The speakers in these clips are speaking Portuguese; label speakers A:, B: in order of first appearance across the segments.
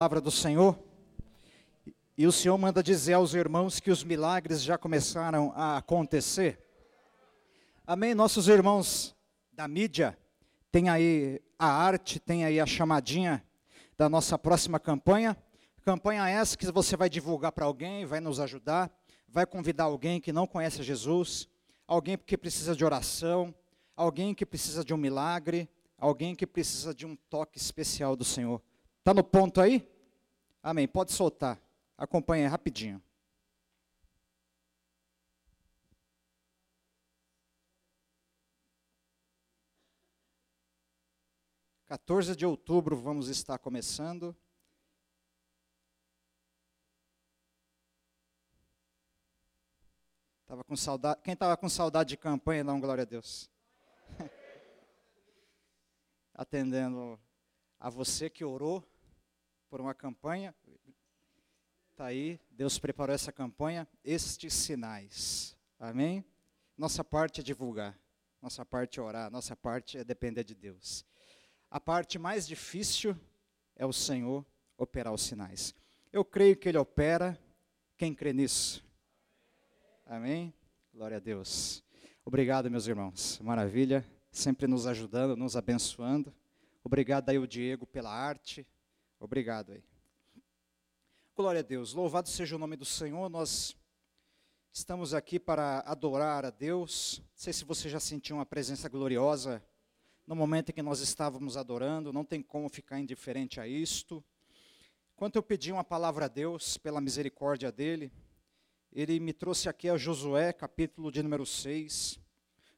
A: palavra do Senhor. E o Senhor manda dizer aos irmãos que os milagres já começaram a acontecer. Amém? Nossos irmãos da mídia, tem aí a arte, tem aí a chamadinha da nossa próxima campanha. Campanha essa que você vai divulgar para alguém, vai nos ajudar, vai convidar alguém que não conhece Jesus, alguém que precisa de oração, alguém que precisa de um milagre, alguém que precisa de um toque especial do Senhor. Está no ponto aí? Amém. Pode soltar. Acompanhe rapidinho. Quatorze de outubro vamos estar começando. Tava com saudade. Quem estava com saudade de campanha, dá um glória a Deus. Atendendo a você que orou por uma campanha. Está aí, Deus preparou essa campanha, estes sinais. Amém? Nossa parte é divulgar, nossa parte é orar, nossa parte é depender de Deus. A parte mais difícil é o Senhor operar os sinais. Eu creio que Ele opera, quem crê nisso? Amém? Glória a Deus. Obrigado, meus irmãos. Maravilha. Sempre nos ajudando, nos abençoando. Obrigado aí o Diego pela arte. Obrigado aí. Glória a Deus. Louvado seja o nome do Senhor. Nós estamos aqui para adorar a Deus. Não sei se você já sentiu uma presença gloriosa no momento em que nós estávamos adorando. Não tem como ficar indiferente a isto. Enquanto eu pedi uma palavra a Deus pela misericórdia dele, ele me trouxe aqui a Josué, capítulo de número 6.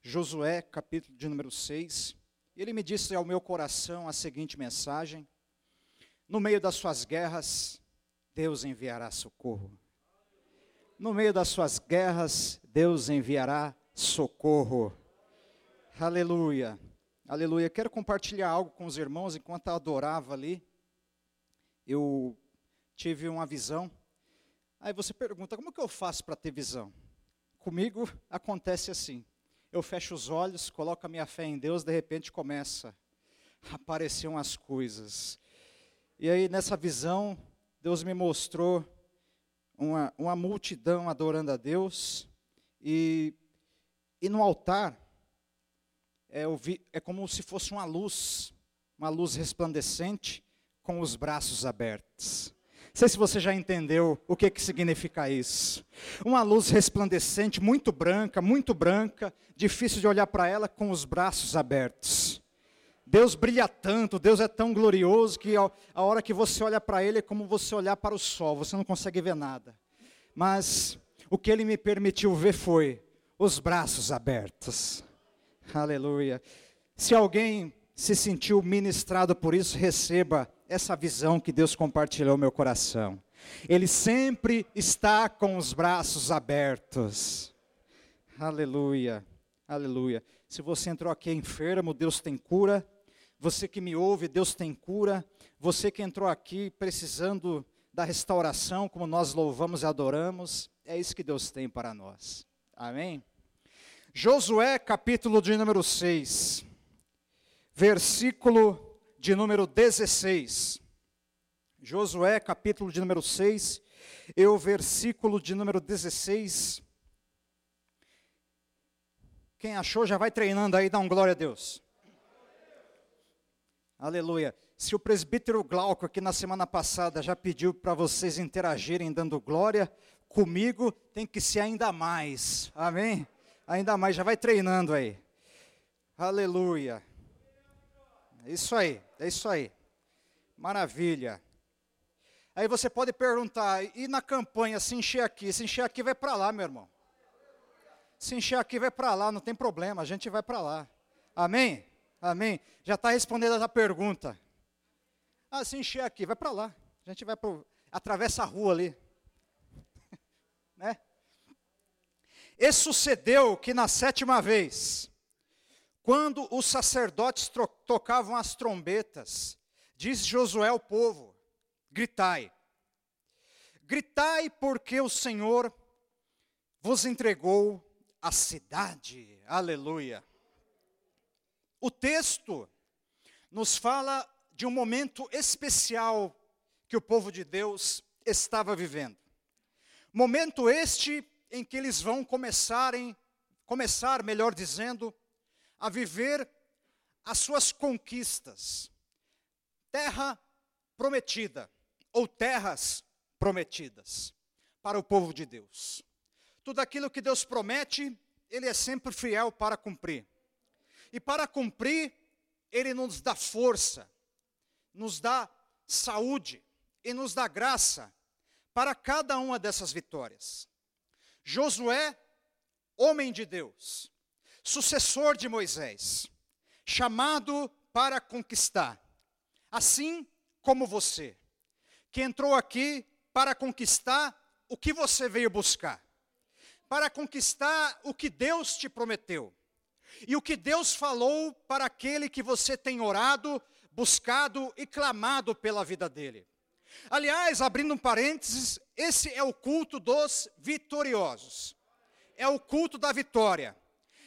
A: Josué, capítulo de número 6. Ele me disse ao meu coração a seguinte mensagem: No meio das suas guerras, Deus enviará socorro. No meio das suas guerras, Deus enviará socorro. Aleluia. Aleluia. Quero compartilhar algo com os irmãos enquanto eu adorava ali. Eu tive uma visão. Aí você pergunta: como que eu faço para ter visão? Comigo acontece assim eu fecho os olhos, coloco a minha fé em Deus, de repente começa a aparecer umas coisas. E aí nessa visão, Deus me mostrou uma, uma multidão adorando a Deus, e, e no altar, é, vi, é como se fosse uma luz, uma luz resplandecente, com os braços abertos. Não sei se você já entendeu o que, que significa isso. Uma luz resplandecente, muito branca, muito branca, difícil de olhar para ela com os braços abertos. Deus brilha tanto, Deus é tão glorioso que a hora que você olha para Ele é como você olhar para o sol, você não consegue ver nada. Mas o que Ele me permitiu ver foi os braços abertos. Aleluia. Se alguém se sentiu ministrado por isso, receba essa visão que Deus compartilhou no meu coração. Ele sempre está com os braços abertos. Aleluia, aleluia. Se você entrou aqui enfermo, Deus tem cura. Você que me ouve, Deus tem cura. Você que entrou aqui precisando da restauração, como nós louvamos e adoramos, é isso que Deus tem para nós. Amém? Josué, capítulo de número 6, versículo de número 16. Josué, capítulo de número 6, e o versículo de número 16. Quem achou já vai treinando aí, dá um glória a Deus. Aleluia. Se o presbítero Glauco aqui na semana passada já pediu para vocês interagirem dando glória, comigo tem que ser ainda mais. Amém? Ainda mais, já vai treinando aí. Aleluia. É isso aí, é isso aí. Maravilha. Aí você pode perguntar, e na campanha, se encher aqui? Se encher aqui, vai para lá, meu irmão. Se encher aqui, vai para lá, não tem problema, a gente vai para lá. Amém? Amém? Já está respondendo a pergunta. Ah, se encher aqui, vai para lá. A gente vai pro, atravessa a rua ali. né? E sucedeu que na sétima vez, quando os sacerdotes tocavam as trombetas, diz Josué ao povo: gritai. Gritai, porque o Senhor vos entregou a cidade. Aleluia. O texto nos fala de um momento especial que o povo de Deus estava vivendo. Momento este em que eles vão começarem, começar, melhor dizendo, a viver as suas conquistas. Terra prometida ou terras prometidas para o povo de Deus. Tudo aquilo que Deus promete, ele é sempre fiel para cumprir. E para cumprir, ele nos dá força, nos dá saúde e nos dá graça para cada uma dessas vitórias. Josué, homem de Deus, sucessor de Moisés, chamado para conquistar, assim como você, que entrou aqui para conquistar o que você veio buscar, para conquistar o que Deus te prometeu, e o que Deus falou para aquele que você tem orado, buscado e clamado pela vida dele. Aliás, abrindo um parênteses, esse é o culto dos vitoriosos. É o culto da vitória.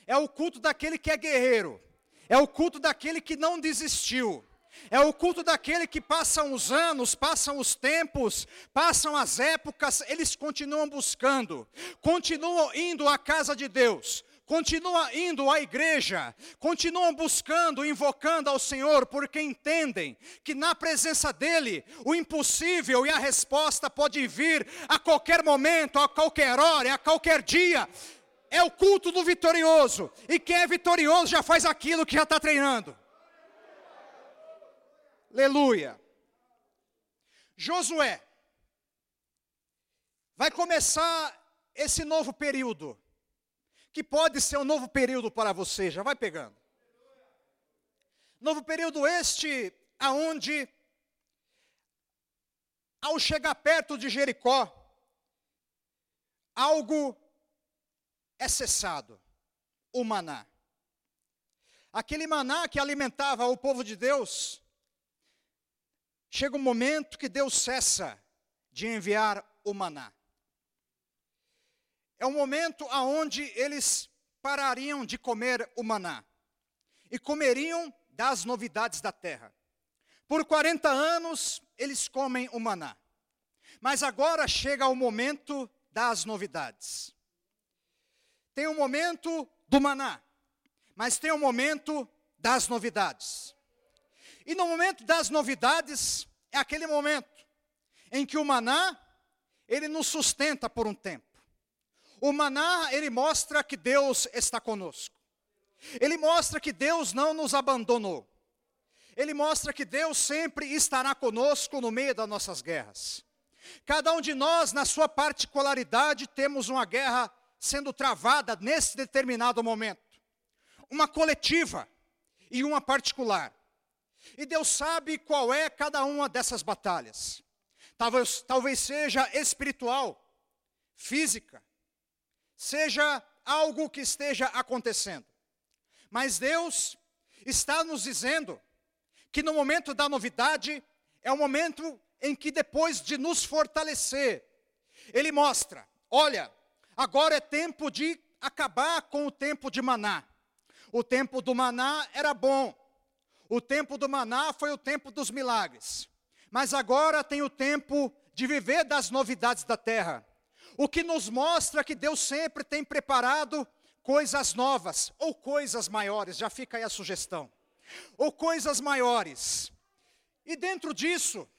A: É o culto daquele que é guerreiro. É o culto daquele que não desistiu. É o culto daquele que passam os anos, passam os tempos, passam as épocas, eles continuam buscando, continuam indo à casa de Deus, continuam indo à igreja, continuam buscando, invocando ao Senhor, porque entendem que na presença dEle, o impossível e a resposta pode vir a qualquer momento, a qualquer hora, a qualquer dia. É o culto do vitorioso, e quem é vitorioso já faz aquilo que já está treinando. Aleluia. Josué vai começar esse novo período, que pode ser um novo período para você, já vai pegando. Novo período este aonde ao chegar perto de Jericó, algo é cessado, o maná. Aquele maná que alimentava o povo de Deus, chega um momento que Deus cessa de enviar o maná. É um momento aonde eles parariam de comer o maná e comeriam das novidades da terra. Por 40 anos eles comem o maná. Mas agora chega o momento das novidades. Tem o um momento do maná, mas tem o um momento das novidades. E no momento das novidades, é aquele momento em que o maná, ele nos sustenta por um tempo. O maná, ele mostra que Deus está conosco. Ele mostra que Deus não nos abandonou. Ele mostra que Deus sempre estará conosco no meio das nossas guerras. Cada um de nós, na sua particularidade, temos uma guerra sendo travada nesse determinado momento. Uma coletiva e uma particular. E Deus sabe qual é cada uma dessas batalhas. Talvez, talvez seja espiritual, física, seja algo que esteja acontecendo. Mas Deus está nos dizendo que no momento da novidade é o momento em que depois de nos fortalecer, Ele mostra: olha, agora é tempo de acabar com o tempo de maná. O tempo do maná era bom, o tempo do maná foi o tempo dos milagres. Mas agora tem o tempo de viver das novidades da terra. O que nos mostra que Deus sempre tem preparado coisas novas ou coisas maiores, já fica aí a sugestão. Ou coisas maiores. E dentro disso,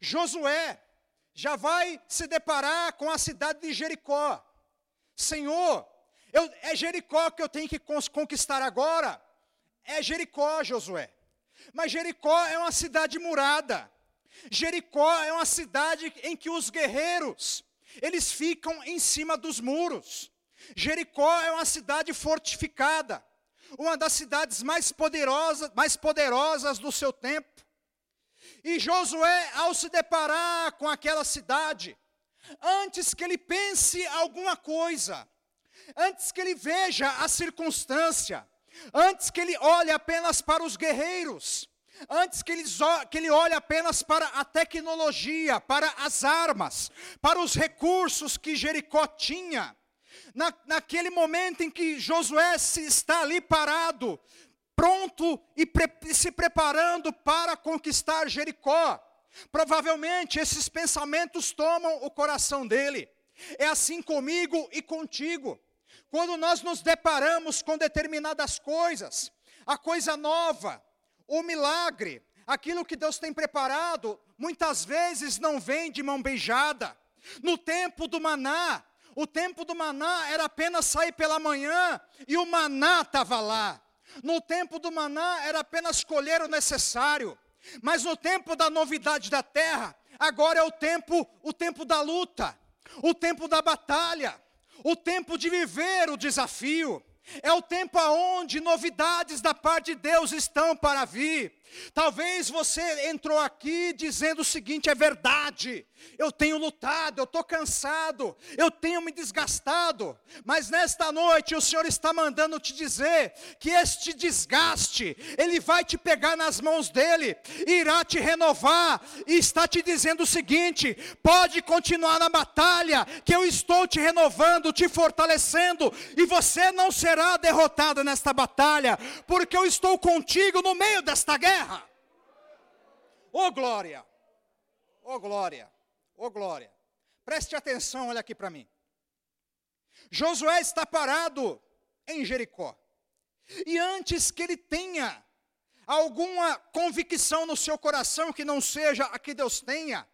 A: Josué já vai se deparar com a cidade de Jericó. Senhor, eu, é Jericó que eu tenho que conquistar agora. É Jericó, Josué. Mas Jericó é uma cidade murada. Jericó é uma cidade em que os guerreiros, eles ficam em cima dos muros. Jericó é uma cidade fortificada, uma das cidades mais poderosas, mais poderosas do seu tempo. E Josué, ao se deparar com aquela cidade, antes que ele pense alguma coisa, antes que ele veja a circunstância, Antes que ele olhe apenas para os guerreiros, antes que ele, que ele olhe apenas para a tecnologia, para as armas, para os recursos que Jericó tinha, na, naquele momento em que Josué se está ali parado, pronto e pre, se preparando para conquistar Jericó, Provavelmente esses pensamentos tomam o coração dele. É assim comigo e contigo. Quando nós nos deparamos com determinadas coisas, a coisa nova, o milagre, aquilo que Deus tem preparado, muitas vezes não vem de mão beijada. No tempo do maná, o tempo do maná era apenas sair pela manhã e o maná estava lá. No tempo do maná era apenas colher o necessário. Mas no tempo da novidade da terra, agora é o tempo, o tempo da luta, o tempo da batalha, o tempo de viver o desafio. É o tempo aonde novidades da parte de Deus estão para vir. Talvez você entrou aqui dizendo o seguinte: é verdade, eu tenho lutado, eu estou cansado, eu tenho me desgastado, mas nesta noite o Senhor está mandando te dizer que este desgaste, Ele vai te pegar nas mãos dEle, irá te renovar, e está te dizendo o seguinte: pode continuar na batalha, que eu estou te renovando, te fortalecendo, e você não será derrotado nesta batalha, porque eu estou contigo no meio desta guerra. Ô oh, glória! Ô oh, glória! Ô oh, glória! Preste atenção, olha aqui para mim. Josué está parado em Jericó. E antes que ele tenha alguma convicção no seu coração que não seja a que Deus tenha,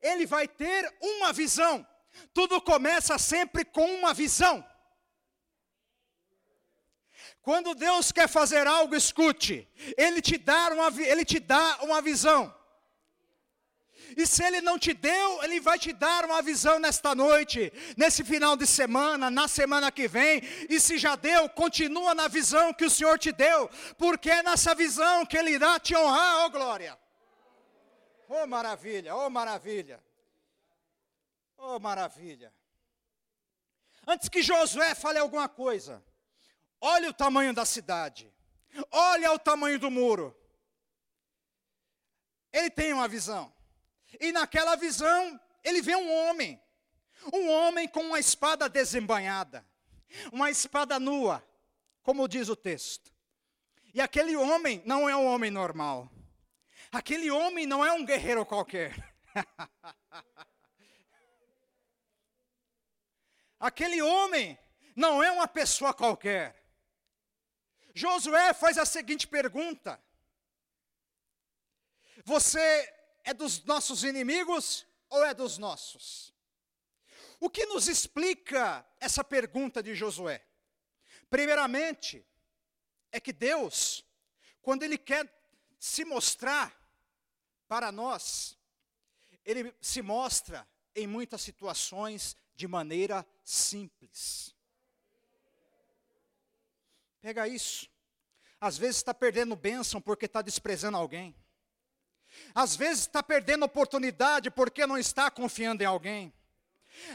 A: ele vai ter uma visão. Tudo começa sempre com uma visão. Quando Deus quer fazer algo, escute, Ele te dá uma, ele te dá uma visão. E se Ele não te deu, Ele vai te dar uma visão nesta noite, nesse final de semana, na semana que vem. E se já deu, continua na visão que o Senhor te deu, porque é nessa visão que Ele irá te honrar, ó oh glória. Oh maravilha, oh maravilha, oh maravilha. Antes que Josué fale alguma coisa, Olha o tamanho da cidade. Olha o tamanho do muro. Ele tem uma visão. E naquela visão, ele vê um homem. Um homem com uma espada desembanhada. Uma espada nua, como diz o texto. E aquele homem não é um homem normal. Aquele homem não é um guerreiro qualquer. Aquele homem não é uma pessoa qualquer. Josué faz a seguinte pergunta: Você é dos nossos inimigos ou é dos nossos? O que nos explica essa pergunta de Josué? Primeiramente, é que Deus, quando Ele quer se mostrar para nós, Ele se mostra em muitas situações de maneira simples. Pega isso. Às vezes está perdendo bênção porque está desprezando alguém. Às vezes está perdendo oportunidade porque não está confiando em alguém.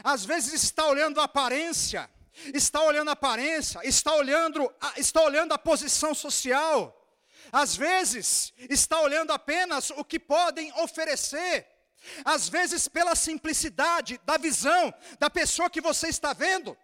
A: Às vezes está olhando a aparência, está olhando a aparência, está olhando, está olhando a posição social. Às vezes está olhando apenas o que podem oferecer. Às vezes pela simplicidade da visão da pessoa que você está vendo,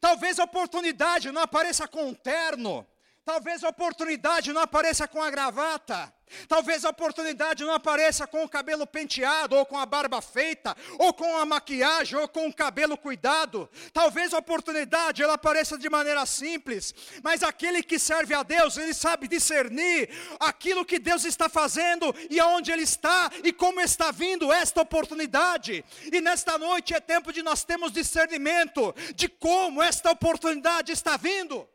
A: Talvez a oportunidade não apareça com um terno. Talvez a oportunidade não apareça com a gravata. Talvez a oportunidade não apareça com o cabelo penteado, ou com a barba feita, ou com a maquiagem, ou com o cabelo cuidado. Talvez a oportunidade ela apareça de maneira simples, mas aquele que serve a Deus, ele sabe discernir aquilo que Deus está fazendo e aonde ele está e como está vindo esta oportunidade. E nesta noite é tempo de nós termos discernimento de como esta oportunidade está vindo.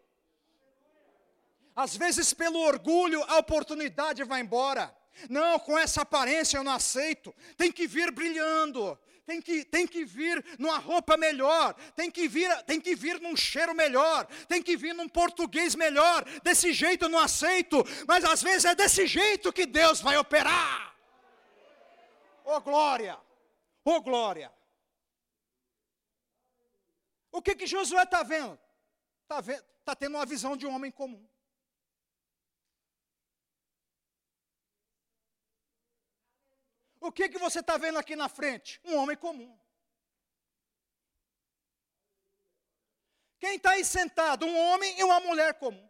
A: Às vezes, pelo orgulho, a oportunidade vai embora. Não, com essa aparência eu não aceito. Tem que vir brilhando. Tem que, tem que vir numa roupa melhor, tem que, vir, tem que vir num cheiro melhor, tem que vir num português melhor. Desse jeito eu não aceito, mas às vezes é desse jeito que Deus vai operar. Oh glória! Oh glória! O que que Josué está vendo? Está tá tendo uma visão de um homem comum. O que, que você está vendo aqui na frente? Um homem comum. Quem está aí sentado? Um homem e uma mulher comum.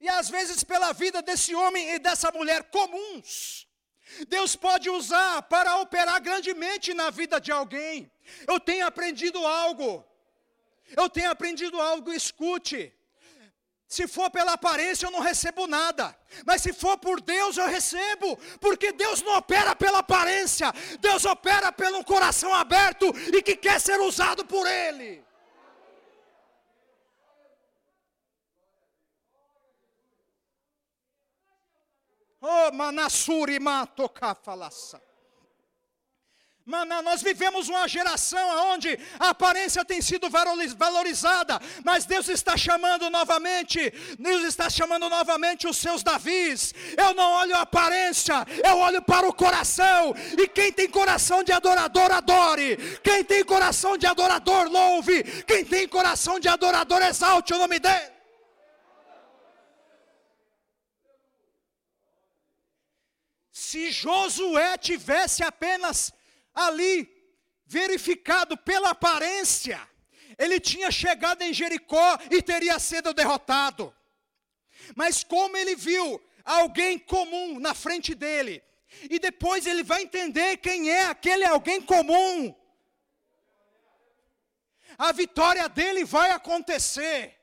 A: e às vezes pela vida desse homem e dessa mulher comuns. Deus pode usar para operar grandemente na vida de alguém. Eu tenho aprendido algo. Eu tenho aprendido algo, escute. Se for pela aparência, eu não recebo nada. Mas se for por Deus, eu recebo. Porque Deus não opera pela aparência. Deus opera pelo coração aberto e que quer ser usado por Ele. Oh, Manassuri Matokafalassa. Maná, nós vivemos uma geração onde a aparência tem sido valorizada, mas Deus está chamando novamente, Deus está chamando novamente os seus Davis. Eu não olho a aparência, eu olho para o coração. E quem tem coração de adorador, adore. Quem tem coração de adorador, louve. Quem tem coração de adorador, exalte o nome dele. Se Josué tivesse apenas ali, verificado pela aparência, ele tinha chegado em Jericó e teria sido derrotado. Mas como ele viu alguém comum na frente dele, e depois ele vai entender quem é aquele alguém comum, a vitória dele vai acontecer.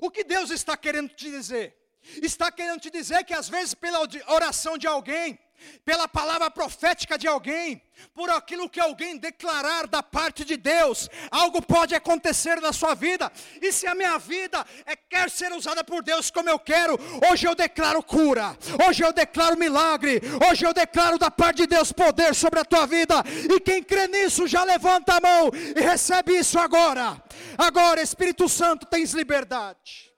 A: O que Deus está querendo te dizer? Está querendo te dizer que às vezes pela oração de alguém, pela palavra profética de alguém, por aquilo que alguém declarar da parte de Deus, algo pode acontecer na sua vida. E se a minha vida é, quer ser usada por Deus como eu quero, hoje eu declaro cura, hoje eu declaro milagre, hoje eu declaro da parte de Deus poder sobre a tua vida. E quem crê nisso já levanta a mão e recebe isso agora. Agora, Espírito Santo, tens liberdade.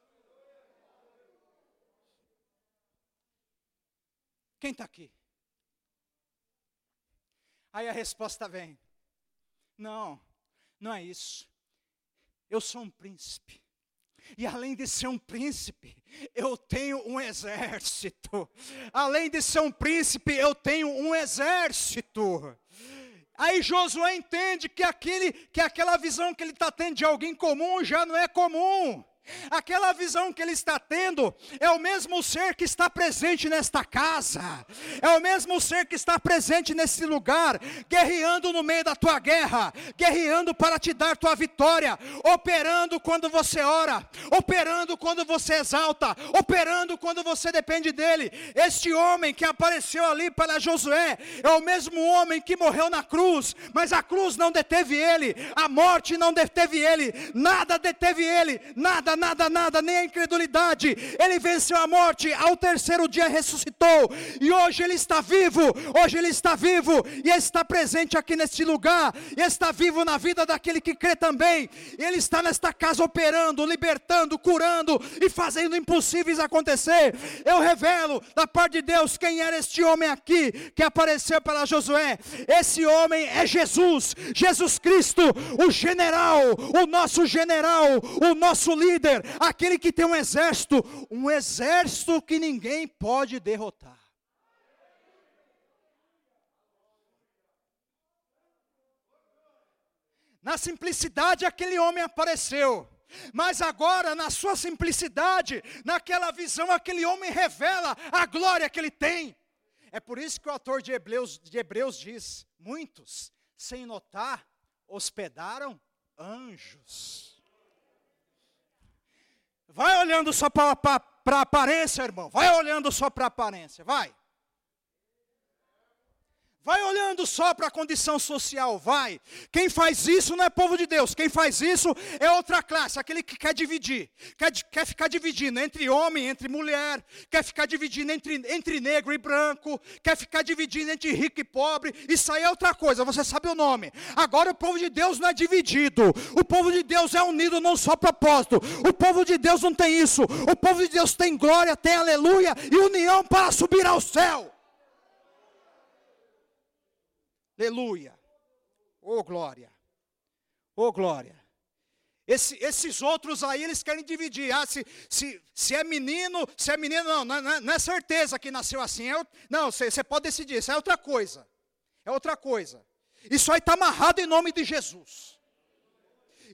A: Quem está aqui? Aí a resposta vem: Não, não é isso. Eu sou um príncipe. E além de ser um príncipe, eu tenho um exército. Além de ser um príncipe, eu tenho um exército. Aí Josué entende que, aquele, que aquela visão que ele está tendo de alguém comum já não é comum. Aquela visão que ele está tendo é o mesmo ser que está presente nesta casa, é o mesmo ser que está presente nesse lugar, guerreando no meio da tua guerra, guerreando para te dar tua vitória, operando quando você ora, operando quando você exalta, operando quando você depende dele. Este homem que apareceu ali para Josué é o mesmo homem que morreu na cruz, mas a cruz não deteve ele, a morte não deteve ele, nada deteve ele, nada nada, nada, nada, nem a incredulidade. Ele venceu a morte, ao terceiro dia ressuscitou, e hoje ele está vivo. Hoje ele está vivo e está presente aqui neste lugar, e está vivo na vida daquele que crê também. Ele está nesta casa operando, libertando, curando e fazendo impossíveis acontecer. Eu revelo da parte de Deus quem era este homem aqui que apareceu para Josué. Esse homem é Jesus, Jesus Cristo, o general, o nosso general, o nosso líder líder, aquele que tem um exército, um exército que ninguém pode derrotar. Na simplicidade, aquele homem apareceu. Mas agora, na sua simplicidade, naquela visão, aquele homem revela a glória que ele tem. É por isso que o autor de Hebreus, de Hebreus diz: muitos, sem notar, hospedaram anjos. Vai olhando só para a aparência, irmão. Vai olhando só para a aparência. Vai. Vai olhando só para a condição social, vai. Quem faz isso não é povo de Deus. Quem faz isso é outra classe, aquele que quer dividir. Quer, quer ficar dividindo entre homem, entre mulher. Quer ficar dividindo entre, entre negro e branco. Quer ficar dividindo entre rico e pobre. Isso aí é outra coisa, você sabe o nome. Agora o povo de Deus não é dividido. O povo de Deus é unido num só propósito. O povo de Deus não tem isso. O povo de Deus tem glória, tem aleluia e união para subir ao céu. Aleluia. Oh glória. Oh glória. Esse, esses outros aí, eles querem dividir. Ah, se, se, se é menino, se é menino, não, não, é, não é certeza que nasceu assim. É, não, você, você pode decidir, isso é outra coisa. É outra coisa. Isso aí está amarrado em nome de Jesus.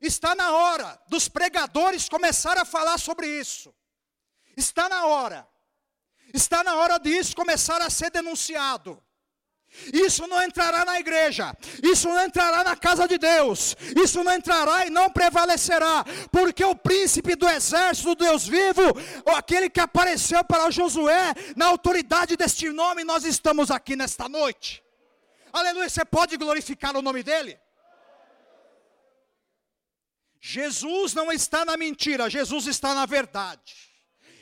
A: Está na hora dos pregadores começar a falar sobre isso. Está na hora. Está na hora disso começar a ser denunciado. Isso não entrará na igreja, isso não entrará na casa de Deus, isso não entrará e não prevalecerá, porque o príncipe do exército do Deus vivo, ou aquele que apareceu para Josué, na autoridade deste nome, nós estamos aqui nesta noite. Aleluia, você pode glorificar o nome dele? Jesus não está na mentira, Jesus está na verdade.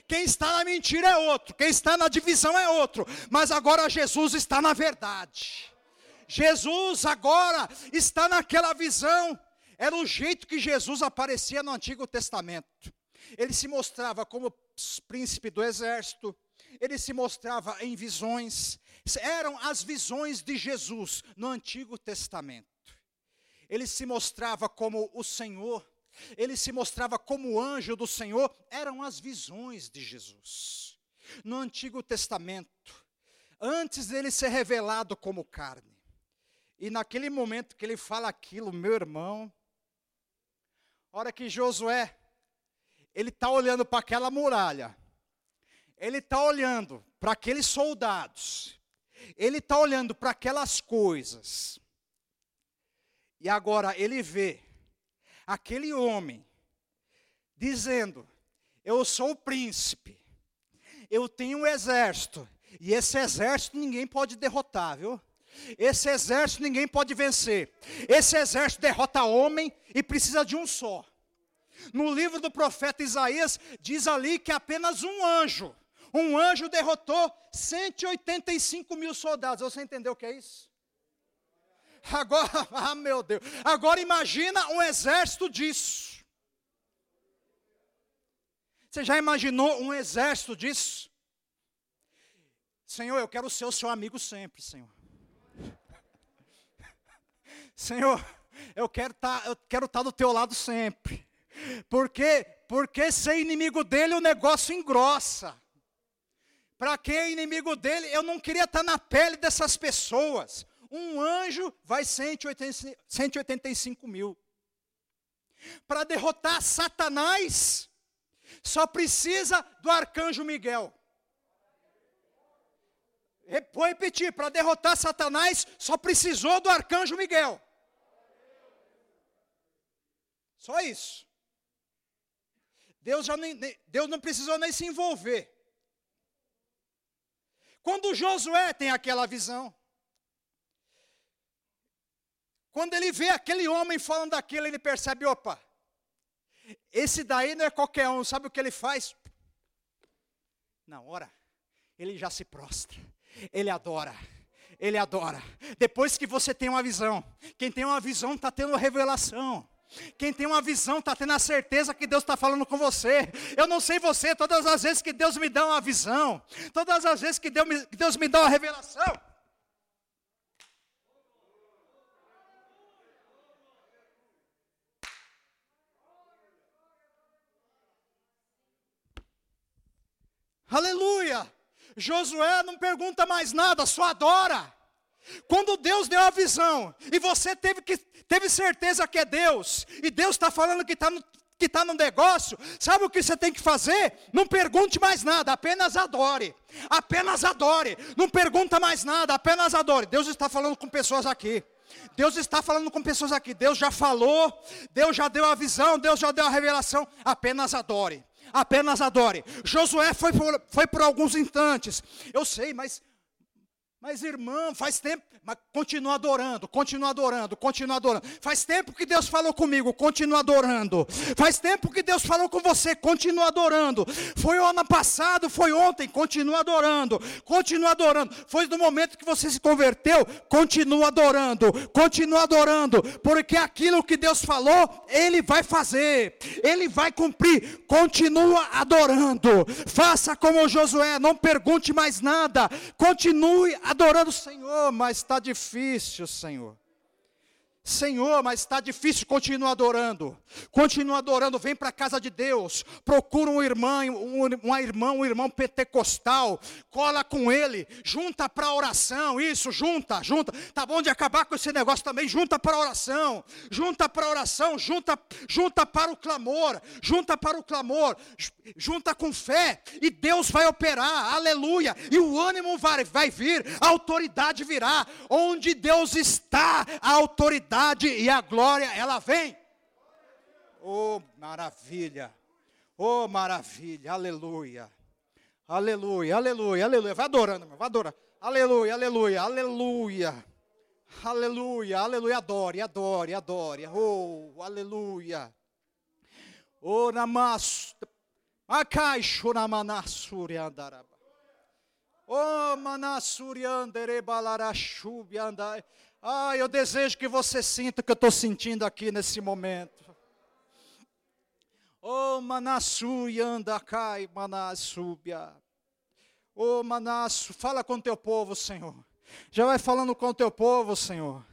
A: Quem está na mentira é outro, quem está na divisão é outro, mas agora Jesus está na verdade. Jesus agora está naquela visão. Era o jeito que Jesus aparecia no Antigo Testamento. Ele se mostrava como príncipe do exército, ele se mostrava em visões. Eram as visões de Jesus no Antigo Testamento. Ele se mostrava como o Senhor ele se mostrava como anjo do Senhor, eram as visões de Jesus. No Antigo Testamento, antes dele ser revelado como carne. E naquele momento que ele fala aquilo, meu irmão, hora que Josué, ele está olhando para aquela muralha, ele está olhando para aqueles soldados, ele está olhando para aquelas coisas, e agora ele vê aquele homem dizendo: Eu sou o príncipe, eu tenho um exército, e esse exército ninguém pode derrotar, viu? Esse exército ninguém pode vencer. Esse exército derrota homem e precisa de um só. No livro do profeta Isaías, diz ali que apenas um anjo, um anjo derrotou 185 mil soldados. Você entendeu o que é isso? Agora, ah meu Deus, agora imagina um exército disso. Você já imaginou um exército disso? Senhor, eu quero ser o seu amigo sempre, Senhor. Senhor, eu quero tá, estar tá do teu lado sempre. Porque, porque ser inimigo dele o negócio engrossa. Para quem é inimigo dele, eu não queria estar tá na pele dessas pessoas um anjo vai 185 mil. Para derrotar Satanás, só precisa do arcanjo Miguel. Vou repetir: para derrotar Satanás, só precisou do arcanjo Miguel. Só isso. Deus, já nem, Deus não precisou nem se envolver. Quando Josué tem aquela visão, quando ele vê aquele homem falando daquilo, ele percebe: opa, esse daí não é qualquer um, sabe o que ele faz? Na hora, ele já se prostra, ele adora. Ele adora. Depois que você tem uma visão, quem tem uma visão está tendo revelação. Quem tem uma visão está tendo a certeza que Deus está falando com você. Eu não sei você, todas as vezes que Deus me dá uma visão, todas as vezes que Deus me, Deus me dá uma revelação, Aleluia! Josué não pergunta mais nada, só adora. Quando Deus deu a visão e você teve, que, teve certeza que é Deus, e Deus está falando que está no, que está no negócio, sabe o que você tem que fazer? Não pergunte mais nada, apenas adore. Apenas adore. Não pergunta mais nada, apenas adore. Deus está falando com pessoas aqui. Deus está falando com pessoas aqui. Deus já falou, Deus já deu a visão, Deus já deu a revelação. Apenas adore apenas adore. Josué foi por, foi por alguns instantes. Eu sei, mas, mas irmão, faz tempo. Mas continua adorando, continua adorando, continua adorando. Faz tempo que Deus falou comigo, continua adorando. Faz tempo que Deus falou com você, continua adorando. Foi o ano passado, foi ontem, continua adorando. Continua adorando. Foi do momento que você se converteu, continua adorando. Continua adorando, porque aquilo que Deus falou, ele vai fazer. Ele vai cumprir. Continua adorando. Faça como Josué, não pergunte mais nada. Continue adorando o Senhor, mas está difícil, Senhor. Senhor, mas está difícil, continua adorando. Continua adorando, vem para a casa de Deus. Procura um irmão, um, uma irmã, um irmão pentecostal. Cola com ele, junta para a oração. Isso, junta, junta. Tá bom de acabar com esse negócio também. Junta para a oração. Junta para a oração, junta, junta para o clamor. Junta para o clamor. Junta com fé. E Deus vai operar. Aleluia. E o ânimo vai, vai vir, a autoridade virá. Onde Deus está, a autoridade majestade e a glória, ela vem. Oh, maravilha. Oh, maravilha. Aleluia. Aleluia, aleluia, aleluia. Vai adorando, vai adorando. Aleluia, aleluia, aleluia. Aleluia, aleluia. Adore, adore, adore. Oh, aleluia. Oh, namas. Akai shuramanasuri andaraba. Oh, manasuri andere balarashubi andai. Ah, eu desejo que você sinta o que eu estou sentindo aqui nesse momento. Oh, Manassu Yandakai Manasubia. Oh, Manassu, fala com teu povo, Senhor. Já vai falando com teu povo, Senhor.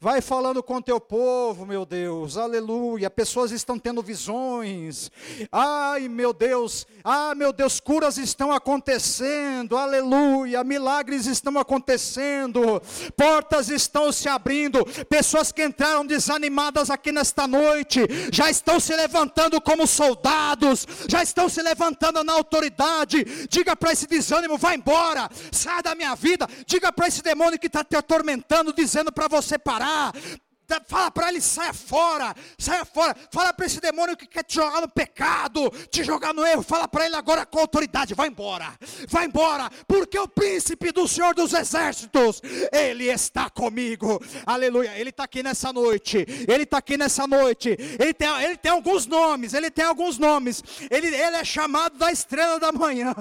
A: Vai falando com teu povo, meu Deus, aleluia. Pessoas estão tendo visões. Ai, meu Deus, ah, meu Deus, curas estão acontecendo, aleluia. Milagres estão acontecendo, portas estão se abrindo. Pessoas que entraram desanimadas aqui nesta noite já estão se levantando como soldados, já estão se levantando na autoridade. Diga para esse desânimo: vai embora, sai da minha vida. Diga para esse demônio que está te atormentando, dizendo para você parar parar. Fala para ele, saia fora, saia fora. Fala para esse demônio que quer te jogar no pecado, te jogar no erro. Fala para ele agora com autoridade: vai embora, vai embora, porque o príncipe do Senhor dos Exércitos, ele está comigo. Aleluia. Ele está aqui nessa noite, ele está aqui nessa noite. Ele tem, ele tem alguns nomes, ele tem alguns nomes. Ele, ele é chamado da estrela da manhã,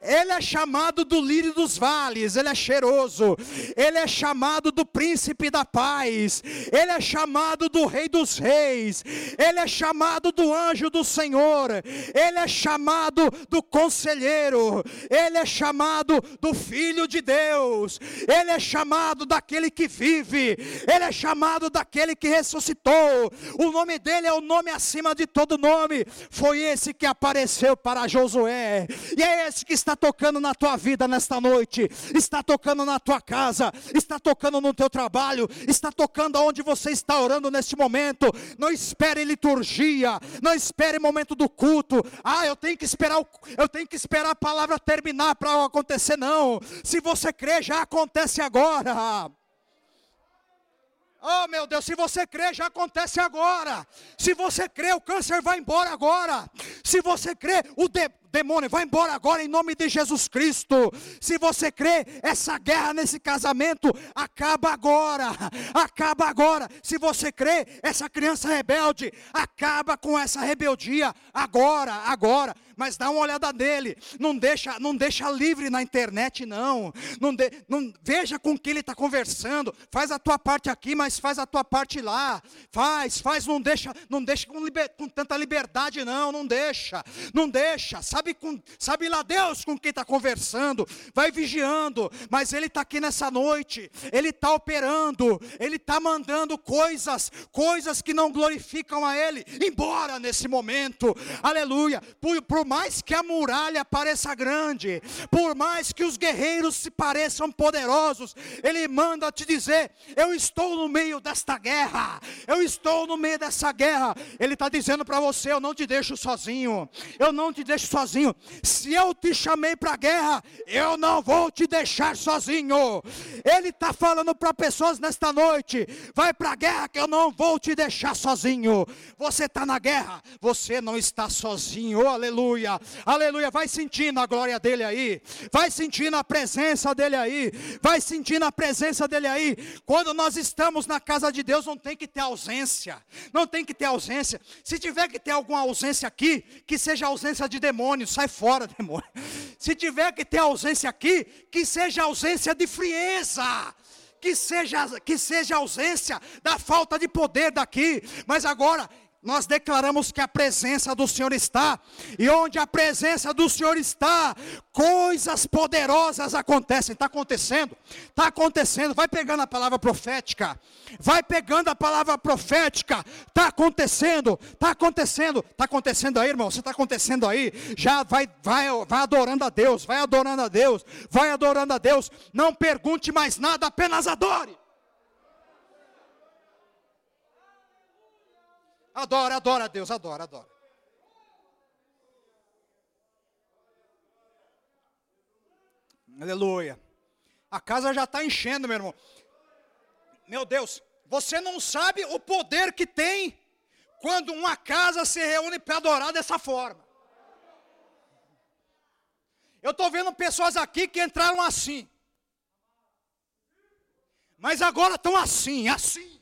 A: ele é chamado do lírio dos vales, ele é cheiroso, ele é chamado do príncipe da paz é chamado do Rei dos Reis, ele é chamado do anjo do Senhor, ele é chamado do conselheiro, ele é chamado do Filho de Deus, ele é chamado daquele que vive, ele é chamado daquele que ressuscitou. O nome dele é o nome acima de todo nome. Foi esse que apareceu para Josué, e é esse que está tocando na tua vida nesta noite, está tocando na tua casa, está tocando no teu trabalho, está tocando onde você está orando neste momento. Não espere liturgia, não espere momento do culto. Ah, eu tenho que esperar, eu tenho que esperar a palavra terminar para acontecer não. Se você crê, já acontece agora. Oh meu Deus, se você crê, já acontece agora. Se você crê, o câncer vai embora agora. Se você crê, o, de, demônio, vai embora agora em nome de Jesus Cristo. Se você crê, essa guerra nesse casamento acaba agora. Acaba agora. Se você crê, essa criança rebelde acaba com essa rebeldia agora, agora. Mas dá uma olhada nele. Não deixa, não deixa livre na internet não. Não, de, não veja com quem ele está conversando. Faz a tua parte aqui, mas faz a tua parte lá. Faz, faz. Não deixa, não deixa com, liber, com tanta liberdade não. Não deixa, não deixa. Sabe com, sabe lá Deus com quem está conversando, vai vigiando, mas Ele está aqui nessa noite, Ele está operando, Ele está mandando coisas, coisas que não glorificam a Ele, embora nesse momento, aleluia, por, por mais que a muralha pareça grande, por mais que os guerreiros se pareçam poderosos, Ele manda te dizer: Eu estou no meio desta guerra, eu estou no meio dessa guerra, Ele está dizendo para você: Eu não te deixo sozinho, eu não te deixo sozinho. Se eu te chamei para a guerra, eu não vou te deixar sozinho. Ele está falando para pessoas nesta noite: vai para a guerra que eu não vou te deixar sozinho. Você está na guerra, você não está sozinho. Oh, aleluia, aleluia. Vai sentindo a glória dele aí, vai sentindo a presença dele aí, vai sentindo a presença dele aí. Quando nós estamos na casa de Deus, não tem que ter ausência, não tem que ter ausência. Se tiver que ter alguma ausência aqui, que seja ausência de demônios sai fora, demônio. Se tiver que ter ausência aqui, que seja ausência de frieza que seja, que seja ausência da falta de poder daqui, mas agora nós declaramos que a presença do Senhor está, e onde a presença do Senhor está, coisas poderosas acontecem. Está acontecendo, está acontecendo. Vai pegando a palavra profética, vai pegando a palavra profética. Está acontecendo, está acontecendo, está acontecendo aí, irmão. Você está acontecendo aí. Já vai, vai, vai adorando a Deus, vai adorando a Deus, vai adorando a Deus. Não pergunte mais nada, apenas adore. Adora, adora a Deus, adora, adora. Aleluia. A casa já está enchendo, meu irmão. Meu Deus, você não sabe o poder que tem quando uma casa se reúne para adorar dessa forma. Eu estou vendo pessoas aqui que entraram assim, mas agora estão assim, assim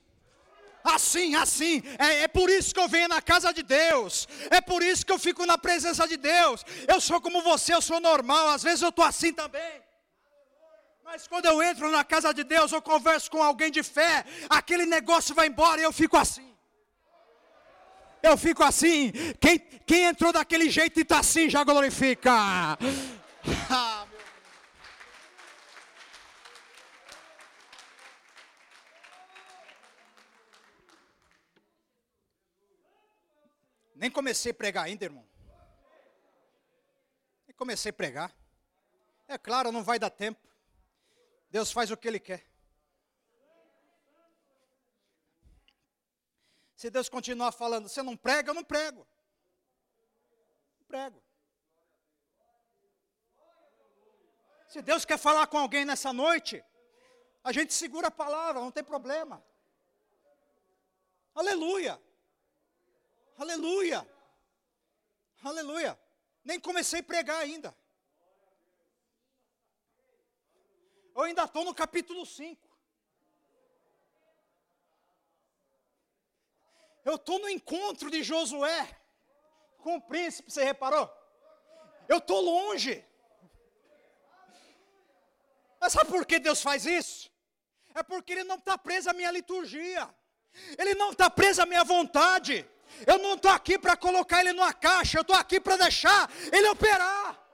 A: assim, assim. É, é, por isso que eu venho na casa de Deus. É por isso que eu fico na presença de Deus. Eu sou como você, eu sou normal. Às vezes eu estou assim também. Mas quando eu entro na casa de Deus, eu converso com alguém de fé, aquele negócio vai embora e eu fico assim. Eu fico assim. Quem, quem entrou daquele jeito e está assim, já glorifica. Ah, Nem comecei a pregar ainda, irmão. Nem comecei a pregar. É claro, não vai dar tempo. Deus faz o que Ele quer. Se Deus continuar falando, você não prega, eu não prego. Não prego. Se Deus quer falar com alguém nessa noite, a gente segura a palavra, não tem problema. Aleluia. Aleluia. Aleluia. Nem comecei a pregar ainda. Eu ainda estou no capítulo 5. Eu estou no encontro de Josué com o príncipe, você reparou? Eu estou longe. Mas sabe por que Deus faz isso? É porque Ele não está preso à minha liturgia, Ele não está preso à minha vontade. Eu não estou aqui para colocar ele numa caixa, eu estou aqui para deixar ele operar.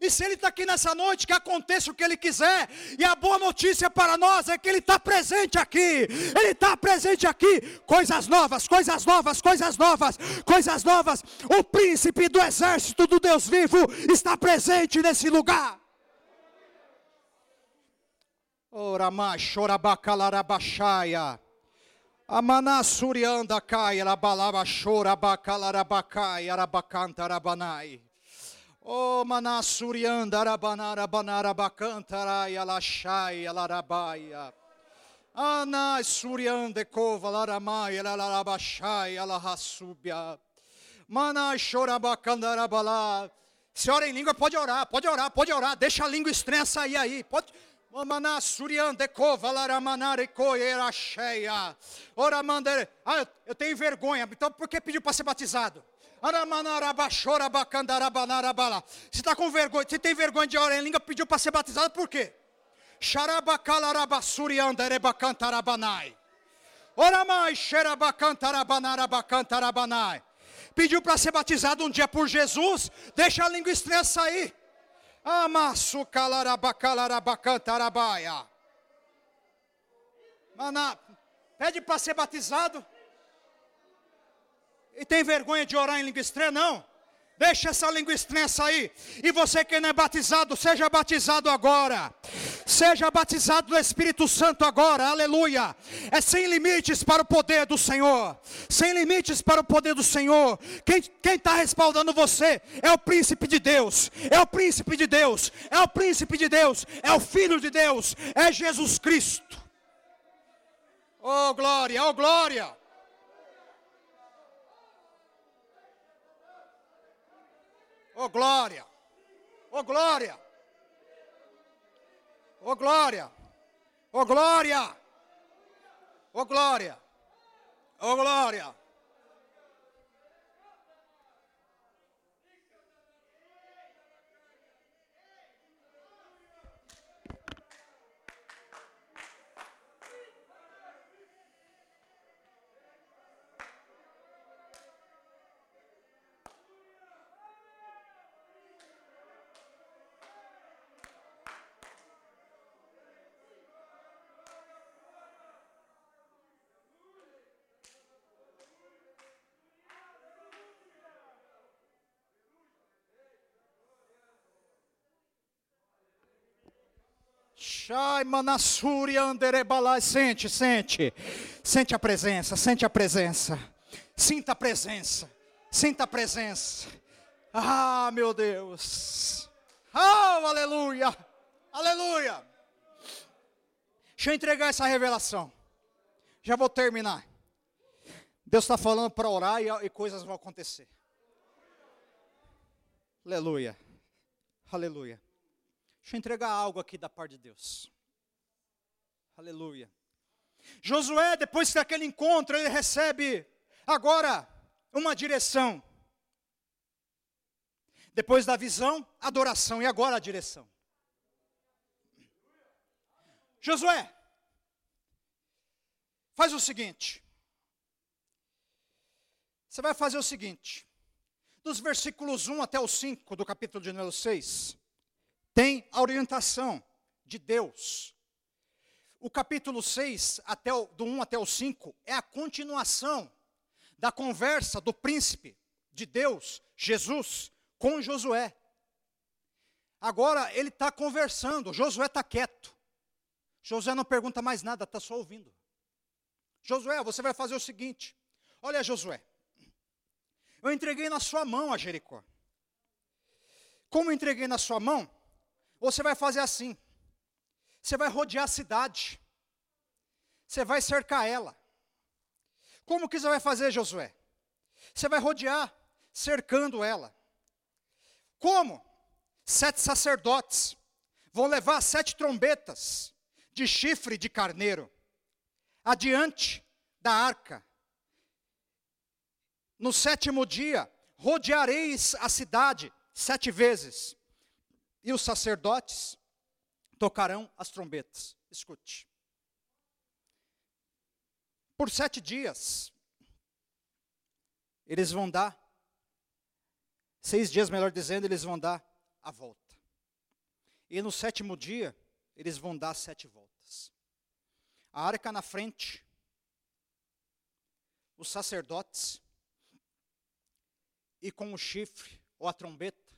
A: E se ele está aqui nessa noite, que aconteça o que ele quiser. E a boa notícia para nós é que ele está presente aqui. Ele está presente aqui. Coisas novas, coisas novas, coisas novas, coisas novas. O príncipe do exército do Deus vivo está presente nesse lugar. Ora, chora bacalarabachaya. Amana surianda kai rabalaba chora bacalarabacai arabacanta rabanai. O maná surianda rabanara banara bacantarai alachai alarabaia. Ana suriande cova laramai alarabachai alarasubia. Mana chorabacandarabalá. Se ora em língua, pode orar, pode orar, pode orar. Deixa a língua estranha sair aí. Pode, Mamana suriande kovalara manare koera cheia. Ora mandere. Ah, eu tenho vergonha. Então por que pediu para ser batizado? Se está com vergonha, se tem vergonha de orar em língua, pediu para ser batizado, por quê? Pediu para ser batizado um dia por Jesus, deixa a língua estranha sair. Amasu calarabacalarabacantarabaya. Maná, pede para ser batizado. E tem vergonha de orar em língua estranha? Não. Deixa essa língua estranha sair. E você que não é batizado, seja batizado agora. Seja batizado do Espírito Santo agora. Aleluia. É sem limites para o poder do Senhor. Sem limites para o poder do Senhor. Quem está respaldando você é o príncipe de Deus. É o príncipe de Deus. É o príncipe de Deus. É o Filho de Deus. É Jesus Cristo. Oh glória, oh glória. Oh glória! Oh glória! Oh glória! Oh glória! Oh glória! Oh glória! Shai Manassuri Anderebalai. Sente, sente. Sente a presença, sente a presença. Sinta a presença. Sinta a presença. Ah, meu Deus. Oh, aleluia. Aleluia. Deixa eu entregar essa revelação. Já vou terminar. Deus está falando para orar e, e coisas vão acontecer. Aleluia. Aleluia. Deixa eu entregar algo aqui da parte de Deus. Aleluia. Josué, depois daquele encontro, ele recebe agora uma direção. Depois da visão, adoração. E agora a direção. Josué, faz o seguinte. Você vai fazer o seguinte. Dos versículos 1 até o 5 do capítulo de número 6, tem a orientação de Deus. O capítulo 6, até o, do 1 até o 5, é a continuação da conversa do príncipe de Deus, Jesus, com Josué. Agora ele está conversando, Josué está quieto. Josué não pergunta mais nada, está só ouvindo. Josué, você vai fazer o seguinte: olha, Josué, eu entreguei na sua mão a Jericó. Como entreguei na sua mão, você vai fazer assim: você vai rodear a cidade, você vai cercar ela. Como que você vai fazer, Josué? Você vai rodear, cercando ela. Como? Sete sacerdotes vão levar sete trombetas de chifre de carneiro adiante da arca. No sétimo dia, rodeareis a cidade sete vezes e os sacerdotes tocarão as trombetas. Escute. Por sete dias, eles vão dar, seis dias, melhor dizendo, eles vão dar a volta. E no sétimo dia, eles vão dar sete voltas. A arca na frente, os sacerdotes, e com o chifre ou a trombeta,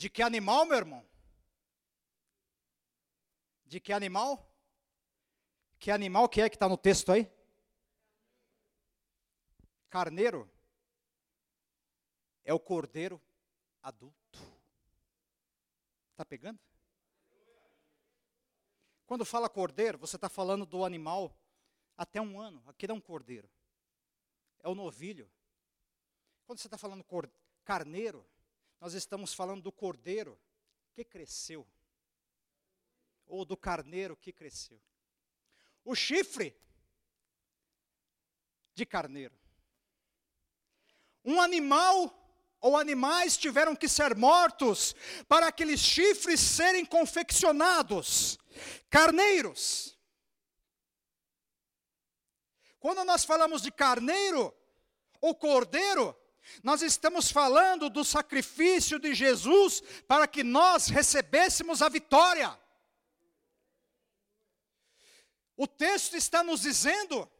A: de que animal, meu irmão? De que animal? Que animal que é que está no texto aí? Carneiro é o cordeiro adulto. Está pegando? Quando fala cordeiro, você está falando do animal até um ano. Aqui é um cordeiro. É o novilho. Quando você está falando carneiro, nós estamos falando do cordeiro que cresceu, ou do carneiro que cresceu. O chifre de carneiro. Um animal ou animais tiveram que ser mortos para aqueles chifres serem confeccionados. Carneiros. Quando nós falamos de carneiro ou cordeiro, nós estamos falando do sacrifício de Jesus para que nós recebêssemos a vitória. O texto está nos dizendo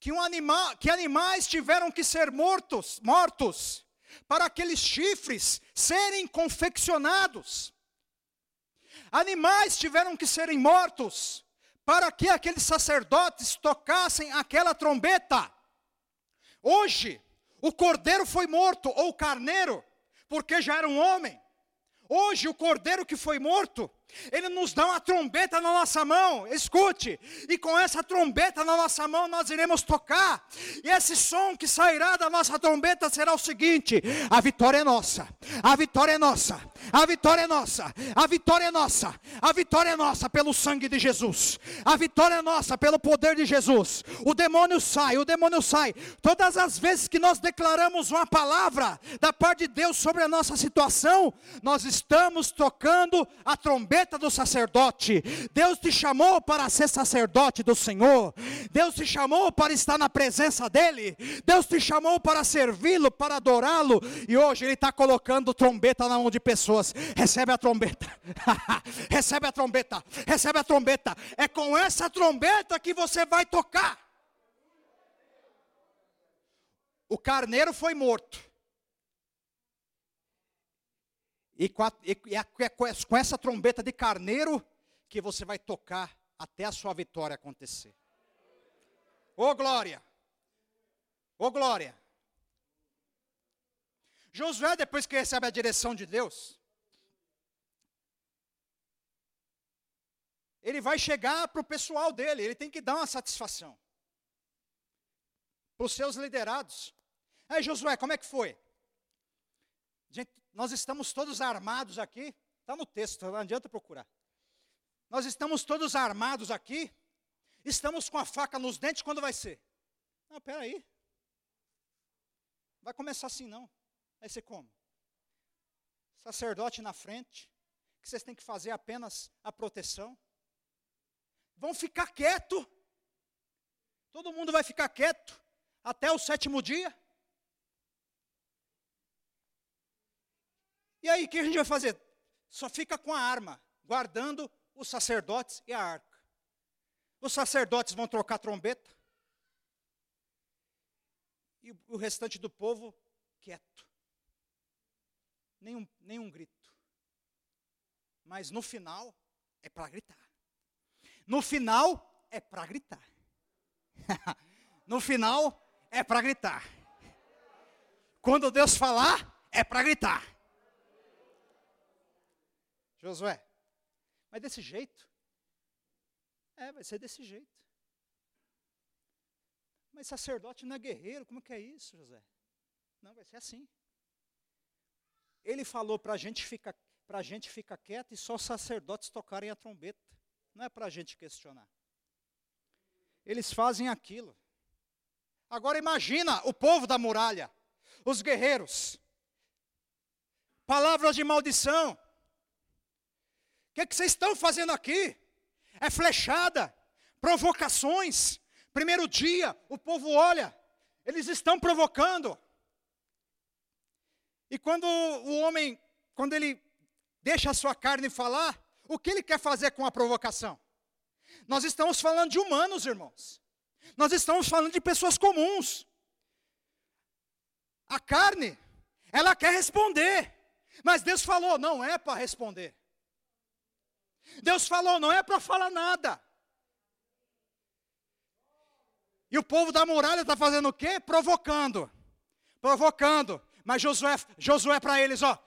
A: que, um animal, que animais tiveram que ser mortos, mortos para aqueles chifres serem confeccionados. Animais tiveram que serem mortos para que aqueles sacerdotes tocassem aquela trombeta. Hoje, o cordeiro foi morto, ou o carneiro, porque já era um homem. Hoje, o cordeiro que foi morto, ele nos dá uma trombeta na nossa mão, escute, e com essa trombeta na nossa mão nós iremos tocar, e esse som que sairá da nossa trombeta será o seguinte: a vitória é nossa, a vitória é nossa, a vitória é nossa, a vitória é nossa, a vitória é nossa pelo sangue de Jesus, a vitória é nossa pelo poder de Jesus. O demônio sai, o demônio sai, todas as vezes que nós declaramos uma palavra da parte de Deus sobre a nossa situação, nós estamos tocando a trombeta trombeta do sacerdote. Deus te chamou para ser sacerdote do Senhor. Deus te chamou para estar na presença dEle. Deus te chamou para servi-lo, para adorá-lo. E hoje Ele está colocando trombeta na mão de pessoas. Recebe a trombeta. recebe a trombeta. Recebe a trombeta. É com essa trombeta que você vai tocar. O carneiro foi morto. E, com, com essa trombeta de carneiro que você vai tocar até a sua vitória acontecer. Ô oh, glória! Ô oh, glória! Josué, depois que recebe a direção de Deus, ele vai chegar para o pessoal dele, ele tem que dar uma satisfação para os seus liderados. Aí, Josué, como é que foi? Gente, nós estamos todos armados aqui, está no texto, não adianta procurar. Nós estamos todos armados aqui, estamos com a faca nos dentes, quando vai ser? Não, peraí. Vai começar assim não. Vai ser como? Sacerdote na frente, que vocês têm que fazer apenas a proteção. Vão ficar quieto. Todo mundo vai ficar quieto até o sétimo dia. E aí, o que a gente vai fazer? Só fica com a arma, guardando os sacerdotes e a arca. Os sacerdotes vão trocar trombeta. E o restante do povo quieto. Nenhum, nenhum grito. Mas no final é para gritar. No final é para gritar. no final é para gritar. Quando Deus falar, é para gritar. Josué, mas desse jeito? É, vai ser desse jeito. Mas sacerdote não é guerreiro, como que é isso, José? Não, vai ser assim. Ele falou para a gente ficar para a gente ficar quieto e só os sacerdotes tocarem a trombeta. Não é para a gente questionar. Eles fazem aquilo. Agora imagina o povo da muralha, os guerreiros. Palavras de maldição. Que, é que vocês estão fazendo aqui? É flechada, provocações. Primeiro dia, o povo olha, eles estão provocando. E quando o homem, quando ele deixa a sua carne falar, o que ele quer fazer com a provocação? Nós estamos falando de humanos, irmãos. Nós estamos falando de pessoas comuns. A carne, ela quer responder, mas Deus falou, não é para responder. Deus falou, não é para falar nada. E o povo da muralha está fazendo o quê? Provocando. Provocando. Mas Josué, Josué para eles, ó,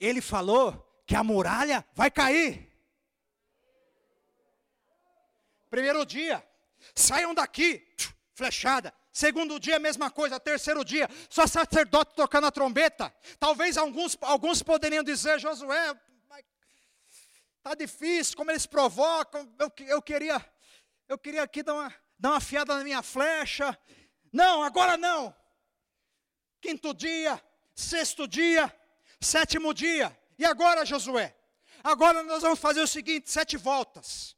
A: ele falou que a muralha vai cair. Primeiro dia, saiam daqui, flechada. Segundo dia, mesma coisa. Terceiro dia, só sacerdote tocando a trombeta. Talvez alguns, alguns poderiam dizer, Josué, está difícil, como eles provocam. Eu, eu, queria, eu queria aqui dar uma, dar uma fiada na minha flecha. Não, agora não quinto dia, sexto dia, sétimo dia. E agora, Josué? Agora nós vamos fazer o seguinte: sete voltas.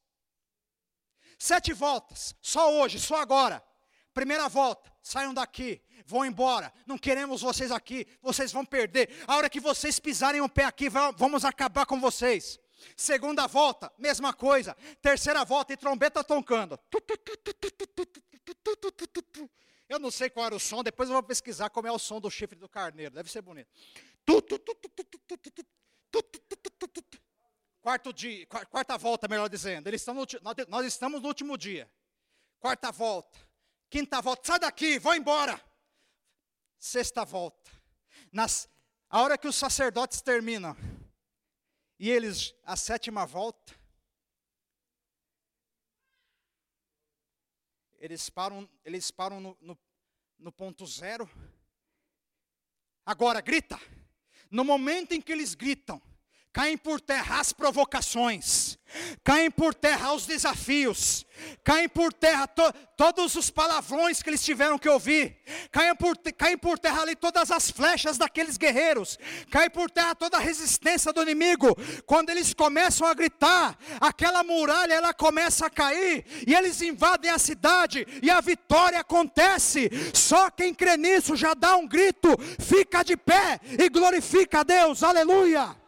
A: Sete voltas, só hoje, só agora. Primeira volta, saiam daqui, vão embora. Não queremos vocês aqui, vocês vão perder. A hora que vocês pisarem o pé aqui, vamos acabar com vocês. Segunda volta, mesma coisa. Terceira volta e trombeta tocando. Eu não sei qual era o som, depois eu vou pesquisar como é o som do chifre do carneiro, deve ser bonito. Quarto dia, quarta volta, melhor dizendo. Eles estão no, nós estamos no último dia. Quarta volta. Quinta volta. Sai daqui, vou embora. Sexta volta. Nas, a hora que os sacerdotes terminam, e eles, a sétima volta, eles param, eles param no, no, no ponto zero. Agora, grita. No momento em que eles gritam, caem por terra as provocações, caem por terra os desafios, caem por terra to, todos os palavrões que eles tiveram que ouvir, caem por, caem por terra ali todas as flechas daqueles guerreiros, caem por terra toda a resistência do inimigo. Quando eles começam a gritar, aquela muralha ela começa a cair e eles invadem a cidade e a vitória acontece. Só quem crê nisso já dá um grito, fica de pé e glorifica a Deus. Aleluia!